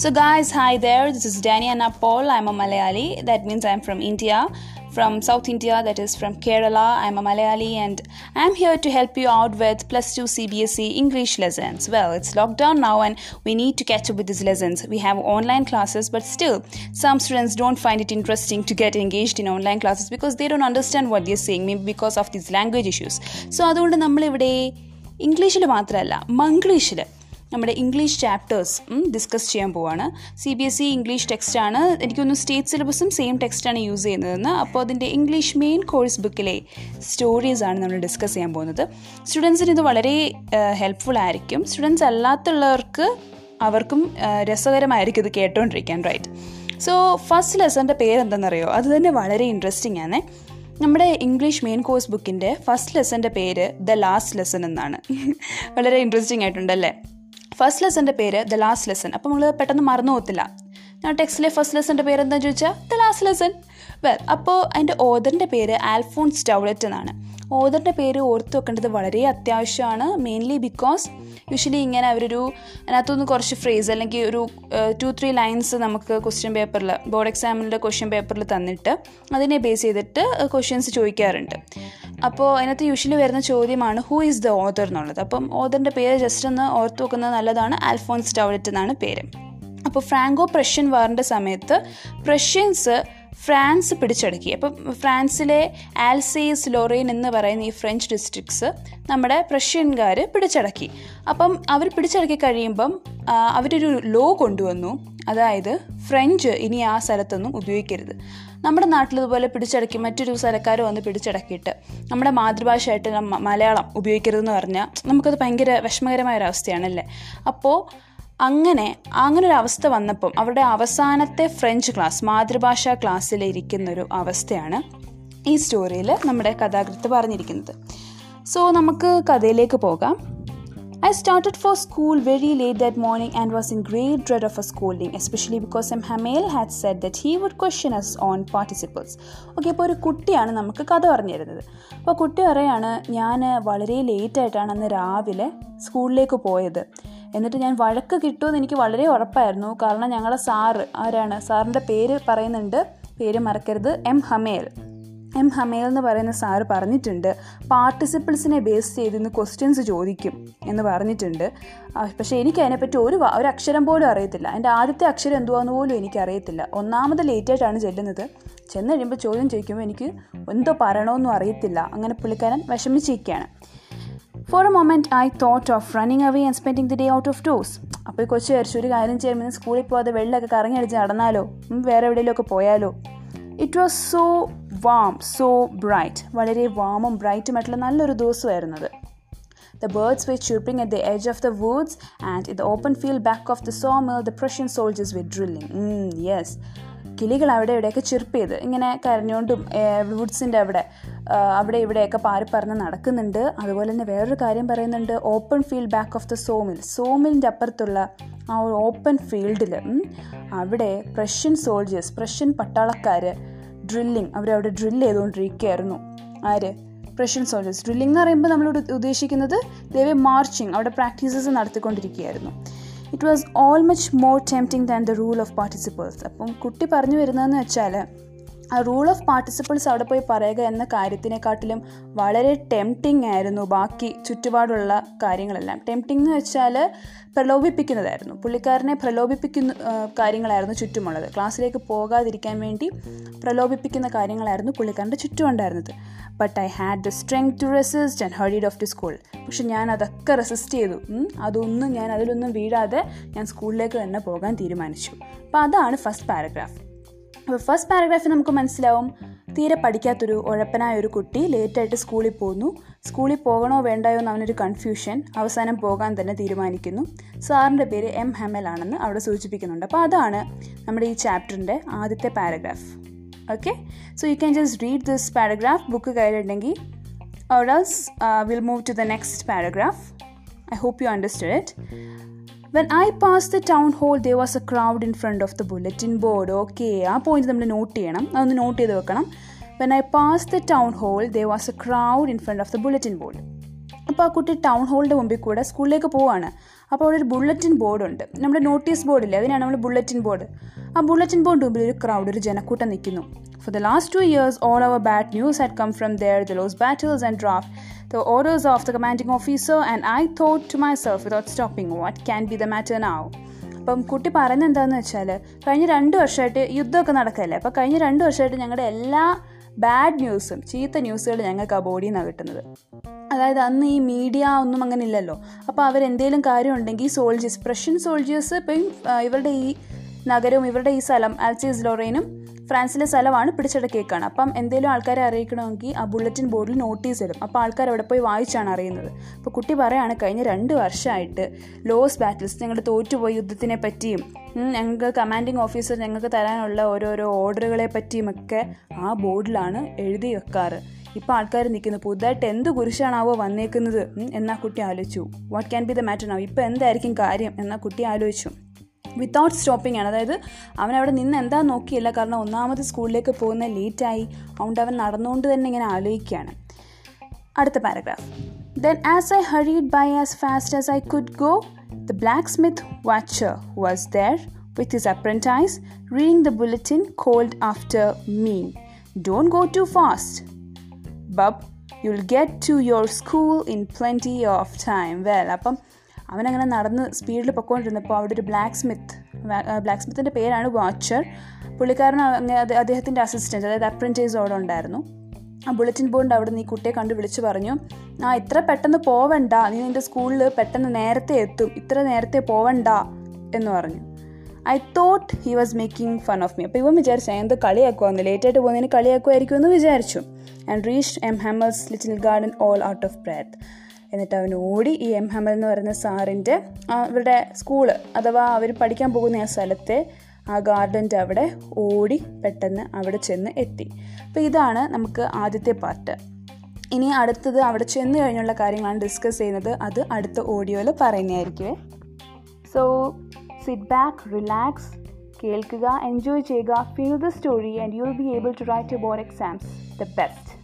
So, guys, hi there. This is Daniana Paul. I'm a Malayali. That means I'm from India, from South India, that is from Kerala. I'm a Malayali, and I'm here to help you out with plus two CBSE English lessons. Well, it's lockdown now, and we need to catch up with these lessons. We have online classes, but still, some students don't find it interesting to get engaged in online classes because they don't understand what they're saying, maybe because of these language issues. So, അതുകൊണ്ട് നമ്മളിവിടെ ഇംഗ്ലീഷിൽ മാത്രമല്ല മംഗ്ലീഷിൽ നമ്മുടെ English chapters discuss ചെയ്യാൻ പോവാണ്. C B S E English ടെക്സ്റ്റാണ് എനിക്കൊന്ന് state സിലബസും same ടെക്സ്റ്റാണ് യൂസ് ചെയ്യുന്നതെന്ന്. അപ്പോൾ അതിന്റെ ഇംഗ്ലീഷ് മെയിൻ കോഴ്സ് ബുക്കിലെ സ്റ്റോറീസാണ് നമ്മൾ ഡിസ്കസ് ചെയ്യാൻ പോകുന്നത്. സ്റ്റുഡൻസിന് ഇത് വളരെ ഹെൽപ്ഫുൾ ആയിരിക്കും. സ്റ്റുഡൻസ് അല്ലാത്തുള്ളവർക്ക് അവർക്കും രസകരമായിരിക്കും ഇത് കേട്ടോണ്ടിരിക്കാൻ റൈറ്റ് സോ ഫസ്റ്റ് ലെസന്റെ പേരെന്തെന്നറിയോ? അത് തന്നെ വളരെ ഇൻട്രസ്റ്റിംഗ് ആണ്. നമ്മുടെ ഇംഗ്ലീഷ് മെയിൻ കോഴ്സ് ബുക്കിന്റെ ഫസ്റ്റ് ലെസന്റെ പേര് ദ ലാസ്റ്റ് ലെസൺ എന്നാണ്. വളരെ ഇൻട്രസ്റ്റിംഗ് ആയിട്ടുണ്ടല്ലേ? ഫസ്റ്റ് ലെസന്റെ പേര് ദ ലാസ്റ്റ് ലെസൺ അപ്പോൾ നമ്മൾ പെട്ടെന്ന് മറന്നു പോകത്തില്ല. ഞാൻ ടെക്സ്റ്റിലെ ഫസ്റ്റ് ലെസന്റെ പേര് എന്താണെന്ന് ചോദിച്ചാൽ ദ ലാസ്റ്റ് ലെസൺ വെൽ അപ്പോൾ അതിന്റെ ഓദറിന്റെ പേര് ആൽഫോൺസ് ടൗലറ്റ് എന്നാണ്. ഓദറിന്റെ പേര് ഓർത്ത് വെക്കേണ്ടത് വളരെ അത്യാവശ്യമാണ് മെയിൻലി ബിക്കോസ് യൂഷ്വലി ഇങ്ങനെ അവരൊരു അതിനകത്തുനിന്ന് കുറച്ച് ഫ്രേസ് അല്ലെങ്കിൽ ഒരു ടു ത്രീ ലൈൻസ് നമുക്ക് ക്വസ്റ്റ്യൻ പേപ്പറിൽ ബോർഡ് എക്സാമിന്റെ ക്വസ്റ്റ്യൻ പേപ്പറിൽ തന്നിട്ട് അതിനെ ബേസ് ചെയ്തിട്ട് ക്വസ്റ്റ്യൻസ് ചോദിക്കാറുണ്ട്. അപ്പോൾ അതിനകത്ത് യൂഷ്വലി വരുന്ന ചോദ്യമാണ് ഹൂ ഈസ് ദ ഓതർ എന്നുള്ളത്. അപ്പം ഓതറിന്റെ പേര് ജസ്റ്റ് ഒന്ന് ഓർത്ത് വെക്കുന്നത് നല്ലതാണ്. ആൽഫോൺസ് ഡൗലറ്റ് എന്നാണ് പേര്. അപ്പോൾ ഫ്രാങ്കോ പ്രഷ്യൻ വാറിന്റെ സമയത്ത് പ്രഷ്യൻസ് ഫ്രാൻസ് പിടിച്ചടക്കി. അപ്പം ഫ്രാൻസിലെ ആൽസേസ് ലോറേൻ എന്ന് പറയുന്ന ഈ ഫ്രഞ്ച് ഡിസ്ട്രിക്ട്സ് നമ്മുടെ പ്രഷ്യൻകാർ പിടിച്ചടക്കി. അപ്പം അവർ പിടിച്ചടക്കി കഴിയുമ്പം അവരൊരു ലോ കൊണ്ടുവന്നു. അതായത് ഫ്രഞ്ച് ഇനി ആ സ്ഥലത്തൊന്നും ഉപയോഗിക്കരുത്. നമ്മുടെ നാട്ടിൽ ഇതുപോലെ പിടിച്ചടക്കി മറ്റൊരു സ്ഥലക്കാർ വന്ന് പിടിച്ചടക്കിയിട്ട് നമ്മുടെ മാതൃഭാഷയായിട്ട് മലയാളം ഉപയോഗിക്കരുതെന്ന് പറഞ്ഞാൽ നമുക്കത് ഭയങ്കര വിഷമകരമായ ഒരു അവസ്ഥയാണല്ലേ അപ്പോൾ അങ്ങനെ അങ്ങനെ ഒരു അവസ്ഥ വന്നപ്പം അവരുടെ അവസാനത്തെ ഫ്രഞ്ച് ക്ലാസ് മാതൃഭാഷാ ക്ലാസ്സിലിരിക്കുന്ന ഒരു അവസ്ഥയാണ് ഈ സ്റ്റോറിയിൽ നമ്മുടെ കഥാകൃത്ത് പറഞ്ഞിരിക്കുന്നത് സോ നമുക്ക് കഥയിലേക്ക് പോകാം I started for school very late that morning and was in great dread of a scolding, especially because M. Hamel had said that he would question us on participles. Okay അപ്പോൾ ഒരു കുട്ടിയാണ് നമുക്ക് കഥ പറഞ്ഞു തരുന്നത് അപ്പോൾ കുട്ടി പറയാണ് ഞാൻ വളരെ ലേറ്റായിട്ടാണ് അന്ന് രാവിലെ സ്കൂളിലേക്ക് പോയത് എന്നിട്ട് ഞാൻ വഴക്ക് കിട്ടുമെന്ന് എനിക്ക് വളരെ ഉറപ്പായിരുന്നു. കാരണം ഞങ്ങളുടെ സാറ് ആരാണ് സാറിന്റെ പേര് പറയുന്നുണ്ട്. പേര് മറക്കരുത്. എം ഹമേൽ. എം ഹമേൽ എന്ന് പറയുന്ന സാറ് പറഞ്ഞിട്ടുണ്ട്. പാർട്ടിസിപ്പിൾസിനെ ബേസ് ചെയ്ത് ഇന്ന് ക്വസ്റ്റ്യൻസ് ചോദിക്കും എന്ന് പറഞ്ഞിട്ടുണ്ട്. പക്ഷേ എനിക്ക് അതിനെപ്പറ്റി ഒരു ഒരു അക്ഷരം പോലും അറിയത്തില്ല. എന്റെ ആദ്യത്തെ അക്ഷരം എന്തുവാന്ന് പോലും എനിക്കറിയത്തില്ല ഒന്നാമത് ലേറ്റായിട്ടാണ് ചെല്ലുന്നത്. ചെന്ന് കഴിയുമ്പോൾ ചോദ്യം ചോദിക്കുമ്പോൾ എനിക്ക് എന്തോ പറയണമെന്നും അറിയത്തില്ല. അങ്ങനെ പുള്ളിക്കാരൻ വിഷമിച്ചിരിക്കുകയാണ്. For a moment I thought of running away and spending the day out of doors അപ്പോൾ ഈ കൊച്ചു വിചാരിച്ചു ഒരു കാര്യം ചെയ്യുമ്പോൾ സ്കൂളിൽ പോകാതെ വെള്ളമൊക്കെ കറങ്ങി അടിച്ച് നടന്നാലോ? വേറെ എവിടെയെങ്കിലുമൊക്കെ പോയാലോ? It was so warm so bright വളരെ വാമും ബ്രൈറ്റുമായിട്ടുള്ള നല്ലൊരു ദിവസമായിരുന്നു അത്. The birds were chirping at the edge of the woods, and in the open field back of the sawmill, the Prussian soldiers were drilling. Mm. കിളികൾ അവിടെ ഇവിടെയൊക്കെ ചിർപ്പ് ചെയ്ത് ഇങ്ങനെ കരഞ്ഞുകൊണ്ടും വുഡ്സിന്റെ അവിടെ അവിടെ ഇവിടെയൊക്കെ പാറി പറന്ന് നടക്കുന്നുണ്ട്. അതുപോലെ തന്നെ വേറൊരു കാര്യം പറയുന്നുണ്ട്. Open field back of the sawmill സോമിലിന്റെ അപ്പുറത്തുള്ള ആ ഒരു ഓപ്പൺ ഫീൽഡിൽ അവിടെ പ്രഷ്യൻ സോൾജേഴ്സ് പ്രഷ്യൻ പട്ടാളക്കാർ ഡ്രില്ലിങ് അവരവിടെ ഡ്രില്ല് ചെയ്തുകൊണ്ടിരിക്കുകയായിരുന്നു. ആര്? പ്രഷ്യൻ സോൾജേഴ്സ് ഡ്രില്ലിംഗ് എന്ന് പറയുമ്പോൾ നമ്മളിവിടെ ഉദ്ദേശിക്കുന്നത് ദേവെ മാർച്ചിങ് അവിടെ practices നടത്തിക്കൊണ്ടിരിക്കുകയായിരുന്നു. It was all much more tempting than the rule of participles അപ്പം കുട്ടി പറഞ്ഞു വരുന്നതെന്ന് വെച്ചാൽ റൂൾ ഓഫ് പാർട്ടിസിപ്പിൾസ് അവിടെ പോയി പറയുക എന്ന കാര്യത്തിനെക്കാട്ടിലും വളരെ ടെംപ്റ്റിംഗ് ആയിരുന്നു ബാക്കി ചുറ്റുപാടുള്ള കാര്യങ്ങളെല്ലാം. ടെംപ്റ്റിംഗ് എന്ന് വെച്ചാൽ പ്രലോഭിപ്പിക്കുന്നതായിരുന്നു. പുള്ളിക്കാരനെ പ്രലോഭിപ്പിക്കുന്ന കാര്യങ്ങളായിരുന്നു ചുറ്റുമുള്ളത്. ക്ലാസ്സിലേക്ക് പോകാതിരിക്കാൻ വേണ്ടി പ്രലോഭിപ്പിക്കുന്ന കാര്യങ്ങളായിരുന്നു പുള്ളിക്കാരന്റെ ചുറ്റുമുണ്ടായിരുന്നത്. But I had the strength to resist and heard of the school പക്ഷെ ഞാൻ അതൊക്കെ റെസിസ്റ്റ് ചെയ്തു. അതൊന്നും ഞാൻ അതിലൊന്നും വീഴാതെ ഞാൻ സ്കൂളിലേക്ക് തന്നെ പോകാൻ തീരുമാനിച്ചു. അപ്പോൾ അതാണ് ഫസ്റ്റ് പാരഗ്രാഫ് ഫസ്റ്റ് പാരഗ്രാഫിൽ നമുക്ക് മനസ്സിലാവും. തീരെ പഠിക്കാത്തൊരു ഉഴപ്പനായ ഒരു കുട്ടി ലേറ്റായിട്ട് സ്കൂളിൽ പോകുന്നു സ്കൂളിൽ പോകണോ വേണ്ടായോ എന്ന് അവനൊരു കൺഫ്യൂഷൻ അവസാനം പോകാൻ തന്നെ തീരുമാനിക്കുന്നു. സാറിന്റെ പേര് എം ഹെമൽ ആണെന്ന് അവിടെ സൂചിപ്പിക്കുന്നുണ്ട്. അപ്പോൾ അതാണ് നമ്മുടെ ഈ ചാപ്റ്ററിന്റെ ആദ്യത്തെ paragraph okay so you can just read this paragraph book കയ്യിലുണ്ടെങ്കിൽ. Orders will move to the next paragraph I hope you understood you understood I pass the town hall there was a crowd in front of the bulletin board. Okay, ആ point നമ്മൾ note ചെയ്യണം. അതൊന്ന് note ചെയ്ത് വെക്കണം. When I pass the town hall there was a crowd in front of the bulletin board അപ്പോൾ ആ കുട്ടി town ഹോളിന്റെ മുമ്പിൽ കൂടെ സ്കൂളിലേക്ക് പോവാണ്. അപ്പോൾ അവിടെ ഒരു ബുള്ളറ്റിൻ ബോർഡുണ്ട് നമ്മുടെ നോട്ടീസ് ബോർഡില്ലേ അതിനാണ് നമ്മൾ ബുള്ളറ്റിൻ ബോർഡ് ആ ബുള്ളറ്റിൻ ബോർഡ് മുമ്പിൽ ഒരു ക്രൗഡ് ഒരു ജനക്കൂട്ടം നിൽക്കുന്നു. For the last two years, all our bad news had come from there the lost battles and draft, the orders of the commanding officer, and I thought to myself without stopping, what can be the matter now? അപ്പം കുട്ടി പറയുന്നത് എന്താണെന്ന് വെച്ചാൽ കഴിഞ്ഞ രണ്ട് വർഷമായിട്ട് യുദ്ധമൊക്കെ നടക്കല്ലേ? അപ്പോൾ കഴിഞ്ഞ രണ്ട് വർഷമായിട്ട് ഞങ്ങളുടെ എല്ലാ ബാഡ് ന്യൂസും ചീത്ത ന്യൂസുകൾ ഞങ്ങൾക്ക് ആ ബോഡിയിൽ നിന്നാണ് കിട്ടുന്നത്. അതായത് അന്ന് ഈ മീഡിയ ഒന്നും അങ്ങനെ ഇല്ലല്ലോ. അപ്പോൾ അവരെന്തെങ്കിലും കാര്യം ഉണ്ടെങ്കിൽ സോൾജേഴ്സ് പ്രഷ്യൻ സോൾജേഴ്സ് ഇപ്പം ഇവരുടെ ഈ നഗരവും ഇവരുടെ ഈ സ്ഥലം ആൽസീസ് ലോറേനും ഫ്രാൻസിലെ സ്ഥലമാണ് പിടിച്ചടക്കിയേക്കാണ്. അപ്പം എന്തെങ്കിലും ആൾക്കാരെ അറിയിക്കണമെങ്കിൽ ആ ബുള്ളറ്റിൻ ബോർഡിൽ നോട്ടീസ് ഇടും. അപ്പോൾ ആൾക്കാർ അവിടെ പോയി വായിച്ചാണ് അറിയുന്നത്. അപ്പോൾ കുട്ടി പറയാണ് കഴിഞ്ഞ രണ്ട് വർഷമായിട്ട് ലോസ് ബാറ്റിൽസ് ഞങ്ങൾ തോറ്റുപോയ യുദ്ധത്തിനെ പറ്റിയും ഞങ്ങൾക്ക് കമാൻഡിങ് ഓഫീസർ ഞങ്ങൾക്ക് തരാനുള്ള ഓരോരോ ഓർഡറുകളെ പറ്റിയുമൊക്കെ ആ ബോർഡിലാണ് എഴുതി വെക്കാറ്. ഇപ്പോൾ ആൾക്കാർ നിൽക്കുന്നു. പുതുതായിട്ട് എന്ത് കുരിശാണാവോ വന്നേക്കുന്നത്? എന്നാ കുട്ടി ആലോചിച്ചു. What can be the matter now ഇപ്പോൾ എന്തായിരിക്കും കാര്യം? എന്നാ കുട്ടി ആലോചിച്ചു. വിത്തൗട്ട് സ്റ്റോപ്പിംഗ് ആണ്. അതായത് അവൻ അവിടെ നിന്ന് എന്താ നോക്കിയില്ല. കാരണം ഒന്നാമത് സ്കൂളിലേക്ക് പോകുന്ന ലേറ്റായി അതുകൊണ്ട് അവൻ നടന്നുകൊണ്ട് തന്നെ ഇങ്ങനെ ആലോചിക്കുകയാണ്. അടുത്ത paragraph then as I hurried by as fast as I could go the blacksmith Wachter was there with his apprentice, reading the bulletin called after me. Don't go too fast, Bub. You'll get to your school in plenty of time well അപ്പം അവനങ്ങനെ നടന്ന് സ്പീഡിൽ പൊക്കോണ്ടിരുന്നപ്പോൾ അവിടെ ഒരു black Smith black സ്മിത്തിന്റെ പേരാണ് watcher പുള്ളിക്കാരൻ അദ്ദേഹത്തിന്റെ assistant അതായത് അപ്രന്റൈസ് അവിടെ ഉണ്ടായിരുന്നു. ആ ബുള്ളറ്റിൻ ബോണ്ട് അവിടെ നീ കുട്ടിയെ കണ്ട് വിളിച്ചു പറഞ്ഞു ആ ഇത്ര പെട്ടെന്ന് പോവണ്ട നീ നിന്റെ സ്കൂളിൽ പെട്ടെന്ന് നേരത്തെ എത്തും ഇത്ര നേരത്തെ പോവണ്ട എന്ന് പറഞ്ഞു. I thought he was making fun of me അപ്പോൾ ഇവൻ വിചാരിച്ചു എന്ത് കളിയാക്കുവാന്ന് ലേറ്റായിട്ട് പോകുന്നതിന് കളിയാക്കുമായിരിക്കുമെന്ന് വിചാരിച്ചു. And reach M Hamel's little garden all out of breath എന്നിട്ട് അവൻ ഓടി ഈ എം ഹമൽ എന്ന് പറയുന്ന സാറിന്റെ അവരുടെ സ്കൂൾ അഥവാ അവർ പഠിക്കാൻ പോകുന്ന ആ സ്ഥലത്തെ ആ ഗാർഡന്റെ അവിടെ ഓടി പെട്ടെന്ന് അവിടെ ചെന്ന് എത്തി. അപ്പോൾ ഇതാണ് നമുക്ക് ആദ്യത്തെ പാർട്ട്. ഇനി അടുത്തത് അവിടെ ചെന്ന് കഴിഞ്ഞുള്ള കാര്യങ്ങളാണ് ഡിസ്കസ് ചെയ്യുന്നത്. അത് അടുത്ത ഓഡിയോയിൽ പറയുന്നതായിരിക്കുമേ സോ സിറ്റ് ബാക്ക് റിലാക്സ് കേൾക്കുക എൻജോയ് ചെയ്യുക feel the story and you will be able to write you board exams the best